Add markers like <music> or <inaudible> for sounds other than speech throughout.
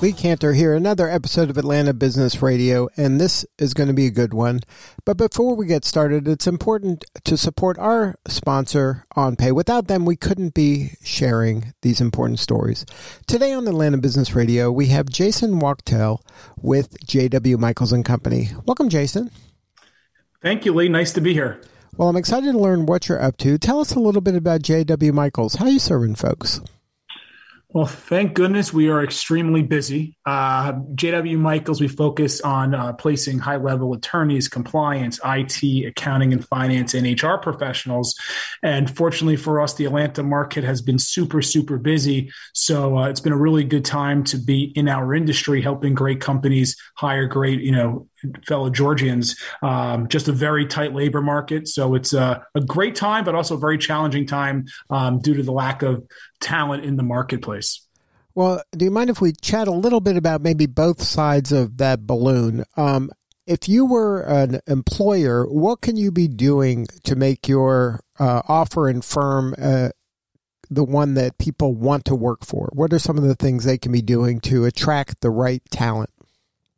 Lee Kantor here, another episode of Atlanta Business Radio, and this is going to be a good one. But before we get started, it's important to support our sponsor, OnPay. Without them, we couldn't be sharing these important stories. Today on Atlanta Business Radio, we have Jason Wachtel with JW Michaels and Company. Welcome, Jason. Thank you, Lee. Nice to be here. Well, I'm excited to learn what you're up to. Tell us a little bit about JW Michaels. How are you serving folks? Well, thank goodness we are extremely busy. Uh, JW Michaels, we focus on uh, placing high level attorneys, compliance, IT, accounting, and finance and HR professionals. And fortunately for us, the Atlanta market has been super, super busy. So uh, it's been a really good time to be in our industry, helping great companies hire great, you know, fellow Georgians. Um, just a very tight labor market. So it's a, a, great time, but also a very challenging time um, due to the lack of talent in the marketplace. Well, do you mind if we chat a little bit about maybe both sides of that balloon? Um, if you were an employer, what can you be doing to make your uh, offer and firm uh, the one that people want to work for? What are some of the things they can be doing to attract the right talent?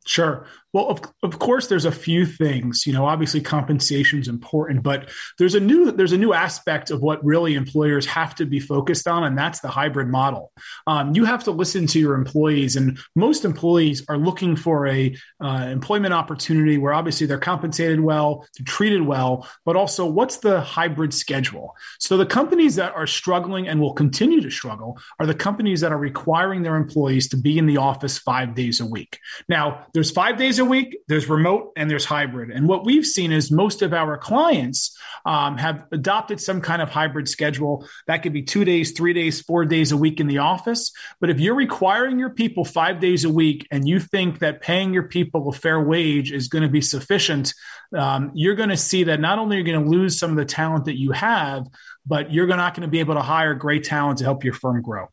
Sure. Well, of, of course, there's a few things. You know, obviously, compensation is important, but there's a new there's a new aspect of what really employers have to be focused on, and that's the hybrid model. Um, you have to listen to your employees, and most employees are looking for a uh, employment opportunity where obviously they're compensated well, they're treated well, but also what's the hybrid schedule. So the companies that are struggling and will continue to struggle are the companies that are requiring their employees to be in the office five days a week. Now, there's five days a a week, there's remote, and there's hybrid. And what we've seen is most of our clients um, have adopted some kind of hybrid schedule. That could be two days, three days, four days a week in the office. But if you're requiring your people five days a week and you think that paying your people a fair wage is going to be sufficient, um, you're going to see that not only are you going to lose some of the talent that you have, but you're not going to be able to hire great talent to help your firm grow.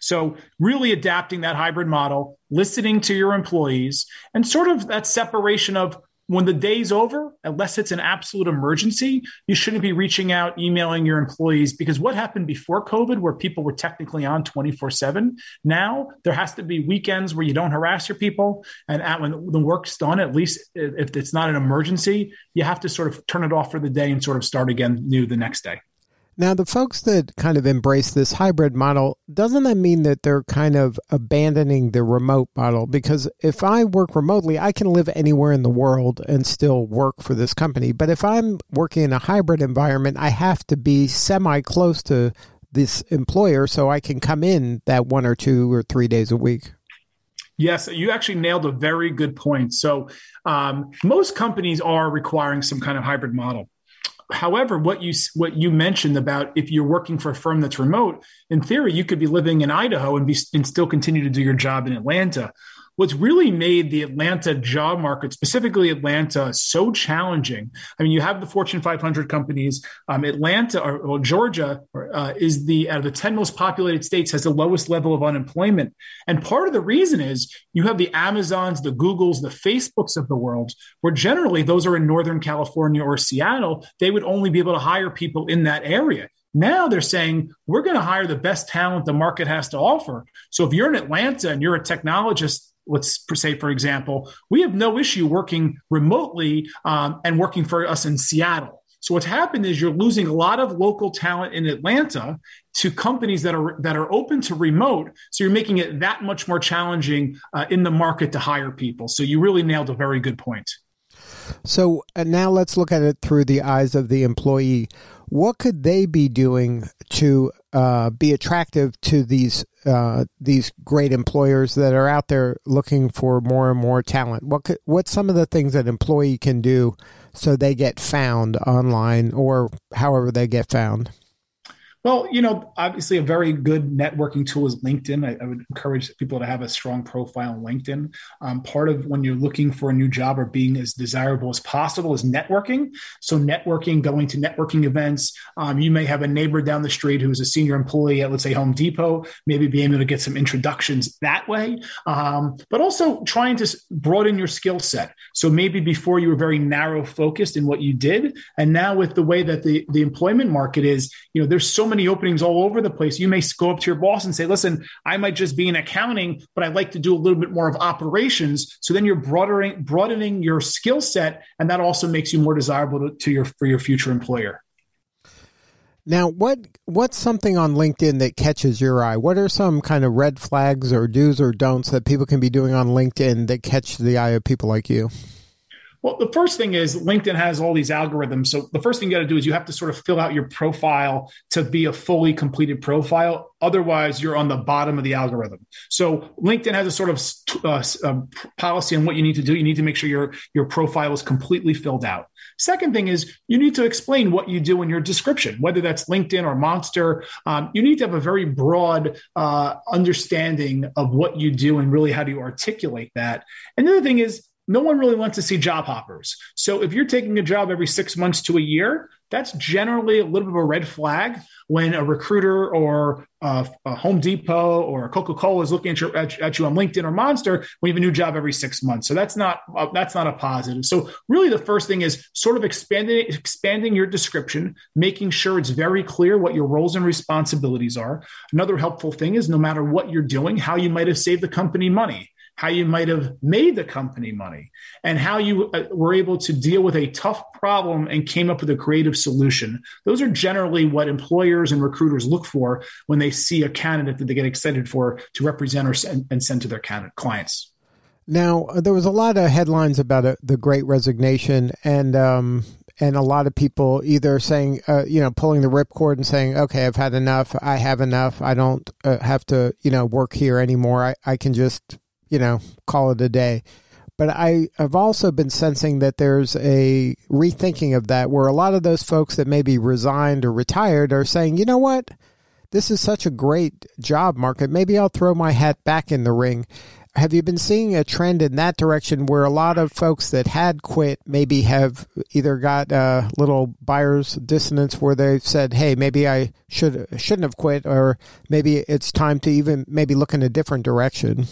So, really adapting that hybrid model, listening to your employees, and sort of that separation of when the day's over, unless it's an absolute emergency, you shouldn't be reaching out, emailing your employees because what happened before COVID, where people were technically on 24 7, now there has to be weekends where you don't harass your people. And at, when the work's done, at least if it's not an emergency, you have to sort of turn it off for the day and sort of start again new the next day. Now, the folks that kind of embrace this hybrid model, doesn't that mean that they're kind of abandoning the remote model? Because if I work remotely, I can live anywhere in the world and still work for this company. But if I'm working in a hybrid environment, I have to be semi close to this employer so I can come in that one or two or three days a week. Yes, you actually nailed a very good point. So, um, most companies are requiring some kind of hybrid model however what you what you mentioned about if you're working for a firm that's remote in theory you could be living in idaho and be and still continue to do your job in atlanta what's really made the Atlanta job market, specifically Atlanta, so challenging. I mean, you have the Fortune 500 companies. Um, Atlanta or, or Georgia uh, is the out of the 10 most populated states has the lowest level of unemployment, and part of the reason is you have the Amazons, the Googles, the Facebooks of the world, where generally those are in Northern California or Seattle. They would only be able to hire people in that area. Now they're saying we're going to hire the best talent the market has to offer. So if you're in Atlanta and you're a technologist let's say, for example, we have no issue working remotely um, and working for us in Seattle. So what's happened is you're losing a lot of local talent in Atlanta to companies that are that are open to remote. So you're making it that much more challenging uh, in the market to hire people. So you really nailed a very good point. So now let's look at it through the eyes of the employee. What could they be doing to uh, be attractive to these uh, these great employers that are out there looking for more and more talent? What could, what's some of the things that employee can do so they get found online or however they get found? Well, you know, obviously, a very good networking tool is LinkedIn. I, I would encourage people to have a strong profile on LinkedIn. Um, part of when you're looking for a new job or being as desirable as possible is networking. So, networking, going to networking events. Um, you may have a neighbor down the street who's a senior employee at, let's say, Home Depot, maybe be able to get some introductions that way. Um, but also trying to broaden your skill set. So, maybe before you were very narrow focused in what you did. And now, with the way that the, the employment market is, you know, there's so many many openings all over the place. You may go up to your boss and say, listen, I might just be in accounting, but I'd like to do a little bit more of operations. So then you're broadening, broadening your skill set. And that also makes you more desirable to, to your, for your future employer. Now, what what's something on LinkedIn that catches your eye? What are some kind of red flags or do's or don'ts that people can be doing on LinkedIn that catch the eye of people like you? Well, the first thing is LinkedIn has all these algorithms. So the first thing you got to do is you have to sort of fill out your profile to be a fully completed profile. Otherwise, you're on the bottom of the algorithm. So LinkedIn has a sort of uh, um, policy on what you need to do. You need to make sure your your profile is completely filled out. Second thing is you need to explain what you do in your description, whether that's LinkedIn or Monster. Um, you need to have a very broad uh, understanding of what you do and really how do you articulate that. And the other thing is no one really wants to see job hoppers. So if you're taking a job every six months to a year, that's generally a little bit of a red flag when a recruiter or a, a Home Depot or Coca Cola is looking at, your, at, at, you on LinkedIn or Monster when you have a new job every six months. So that's not uh, that's not a positive. So really, the first thing is sort of expanding expanding your description, making sure it's very clear what your roles and responsibilities are. Another helpful thing is no matter what you're doing, how you might have saved the company money how you might have made the company money, and how you uh, were able to deal with a tough problem and came up with a creative solution. Those are generally what employers and recruiters look for when they see a candidate that they get excited for to represent or send, and send to their clients. Now, uh, there was a lot of headlines about it, the Great Resignation, and um, and a lot of people either saying, uh, you know, pulling the ripcord and saying, okay, I've had enough, I have enough, I don't uh, have to, you know, work here anymore. I, I can just you know, call it a day. But I have also been sensing that there's a rethinking of that where a lot of those folks that maybe resigned or retired are saying, you know what? This is such a great job market. Maybe I'll throw my hat back in the ring. Have you been seeing a trend in that direction where a lot of folks that had quit maybe have either got a little buyer's dissonance where they've said, "Hey, maybe I should shouldn't have quit," or maybe it's time to even maybe look in a different direction?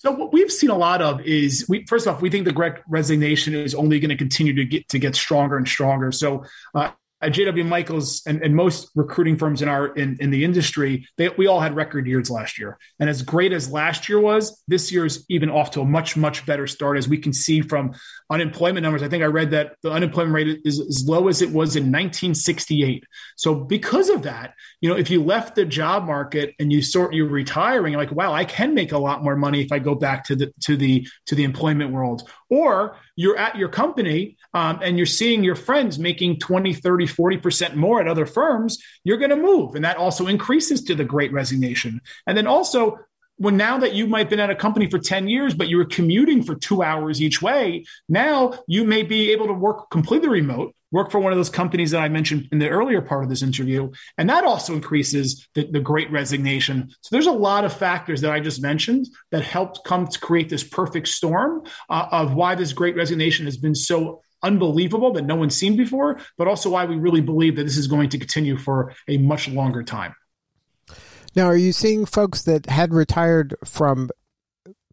So what we've seen a lot of is we first off we think the Great Resignation is only going to continue to get to get stronger and stronger. So uh, at JW Michaels and, and most recruiting firms in our in, in the industry, they, we all had record years last year. And as great as last year was, this year's even off to a much much better start, as we can see from unemployment numbers. I think I read that the unemployment rate is as low as it was in 1968. So because of that, you know, if you left the job market and you sort you're retiring, you're like, wow, I can make a lot more money if I go back to the to the to the employment world. Or you're at your company um, and you're seeing your friends making 20, 30, 40% more at other firms, you're going to move. And that also increases to the great resignation. And then also, when now that you might have been at a company for 10 years, but you were commuting for two hours each way, now you may be able to work completely remote, work for one of those companies that I mentioned in the earlier part of this interview. And that also increases the, the great resignation. So there's a lot of factors that I just mentioned that helped come to create this perfect storm uh, of why this great resignation has been so unbelievable that no one's seen before, but also why we really believe that this is going to continue for a much longer time. Now, are you seeing folks that had retired from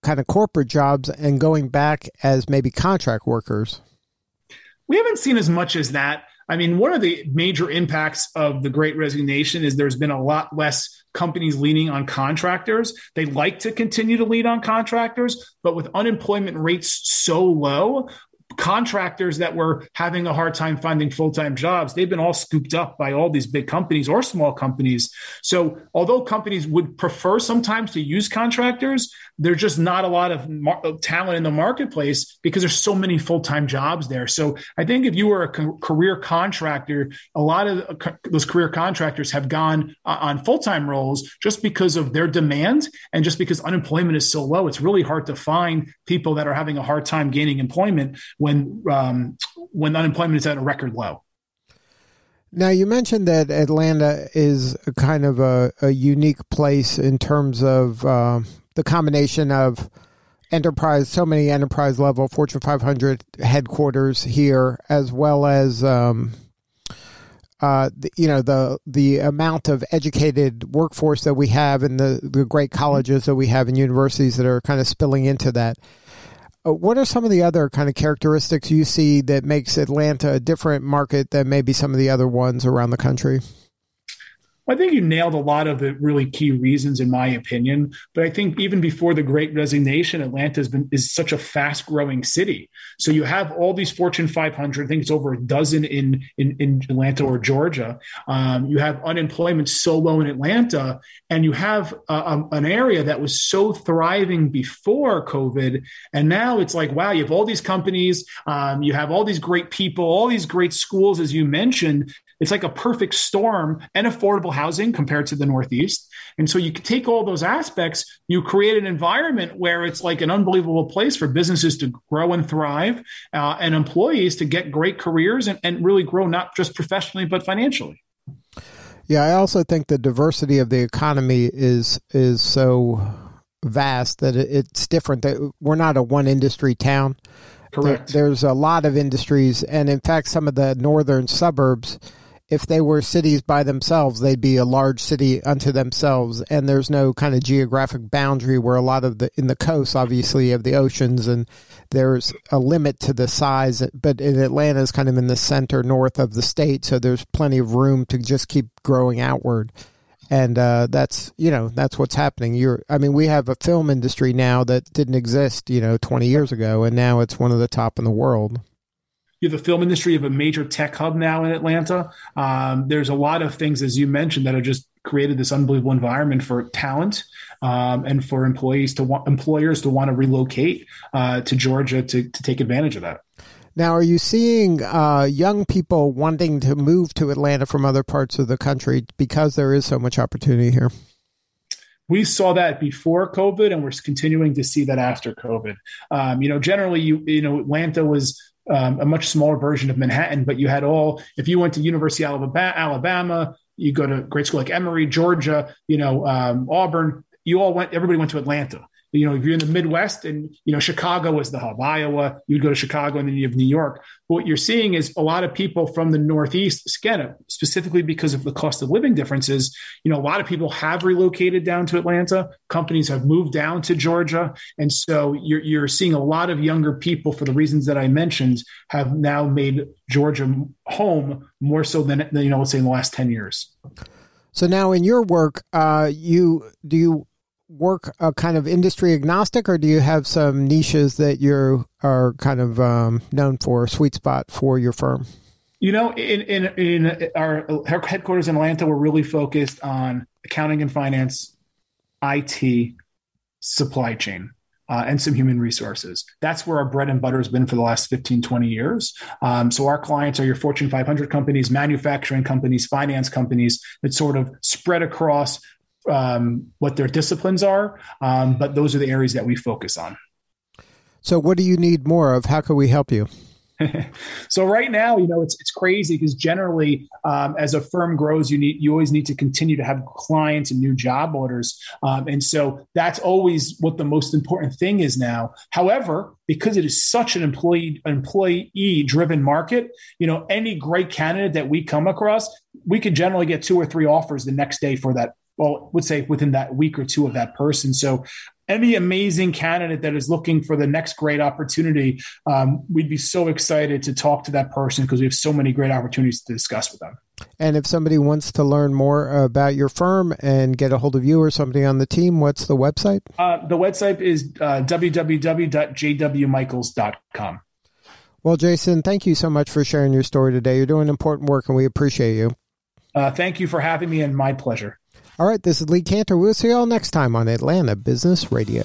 kind of corporate jobs and going back as maybe contract workers? We haven't seen as much as that. I mean, one of the major impacts of the great resignation is there's been a lot less companies leaning on contractors. They like to continue to lean on contractors, but with unemployment rates so low, contractors that were having a hard time finding full-time jobs they've been all scooped up by all these big companies or small companies. So although companies would prefer sometimes to use contractors there's just not a lot of mar- talent in the marketplace because there's so many full-time jobs there. So i think if you were a co- career contractor a lot of uh, those career contractors have gone uh, on full-time roles just because of their demand and just because unemployment is so low. It's really hard to find people that are having a hard time gaining employment when um, when unemployment is at a record low Now, you mentioned that Atlanta is kind of a, a unique place in terms of uh, the combination of enterprise, so many enterprise level Fortune 500 headquarters here, as well as um, uh, the, you know the the amount of educated workforce that we have and the the great colleges that we have and universities that are kind of spilling into that. Uh, what are some of the other kind of characteristics you see that makes Atlanta a different market than maybe some of the other ones around the country? I think you nailed a lot of the really key reasons, in my opinion. But I think even before the Great Resignation, Atlanta has been is such a fast growing city. So you have all these Fortune 500. I think it's over a dozen in in, in Atlanta or Georgia. Um, you have unemployment so low in Atlanta, and you have an area that was so thriving before COVID, and now it's like wow, you have all these companies, um, you have all these great people, all these great schools, as you mentioned, it's like a perfect storm and affordable housing compared to the Northeast. And so you can take all those aspects, you create an environment where it's like an unbelievable place for businesses to grow and thrive uh, and employees to get great careers and, and really grow not just professionally, but financially. Yeah, I also think the diversity of the economy is is so vast that it's different. That we're not a one industry town. Correct. There, there's a lot of industries, and in fact, some of the northern suburbs if they were cities by themselves, they'd be a large city unto themselves, and there's no kind of geographic boundary where a lot of the in the coast, obviously, of the oceans, and there's a limit to the size. But in Atlanta is kind of in the center north of the state, so there's plenty of room to just keep growing outward. And uh, that's you know that's what's happening. You're I mean we have a film industry now that didn't exist you know 20 years ago, and now it's one of the top in the world you have the film industry, have a major tech hub now in Atlanta. Um, there's a lot of things, as you mentioned, that have just created this unbelievable environment for talent um, and for employees to want employers to want to relocate uh, to Georgia to, to take advantage of that. Now, are you seeing uh, young people wanting to move to Atlanta from other parts of the country because there is so much opportunity here? we saw that before COVID, and we're continuing to see that after COVID. Um, you know, generally, you you know, Atlanta was um, a much smaller version of Manhattan, but you had all, if you went to University of Alabama, you go to great school like Emory, Georgia, you know, um, Auburn, you all went, everybody went to Atlanta you know, if you're in the Midwest and, you know, Chicago was the hub, Iowa, you'd go to Chicago and then you have New York. But what you're seeing is a lot of people from the Northeast, again, specifically because of the cost of living differences, you know, a lot of people have relocated down to Atlanta. Companies have moved down to Georgia. And so you're, you're seeing a lot of younger people, for the reasons that I mentioned, have now made Georgia home more so than, than you know, let's say in the last 10 years. So now in your work, uh, you do you work a kind of industry agnostic, or do you have some niches that you are kind of um, known for, sweet spot for your firm? You know, in, in, in our headquarters in Atlanta, we're really focused on accounting and finance, IT, supply chain. Uh, and some human resources. That's where our bread and butter has been for the last 15, 20 years. Um, so our clients are your Fortune 500 companies, manufacturing companies, finance companies that sort of spread across um, what their disciplines are, um, but those are the areas that we focus on. So, what do you need more of? How can we help you? <laughs> so right now, you know, it's it's crazy because generally, um, as a firm grows, you need you always need to continue to have clients and new job orders, um, and so that's always what the most important thing is now. However, because it is such an employee employee driven market, you know, any great candidate that we come across, we could generally get two or three offers the next day for that well, would say within that week or two of that person. So any amazing candidate that is looking for the next great opportunity, um, we'd be so excited to talk to that person because we have so many great opportunities to discuss with them. And if somebody wants to learn more about your firm and get a hold of you or somebody on the team, what's the website? Uh, the website is uh, www.jwmichaels.com. Well, Jason, thank you so much for sharing your story today. You're doing important work and we appreciate you. Uh, thank you for having me and my pleasure. All right, this is Lee Kantor. We'll see you all next time on Atlanta Business Radio.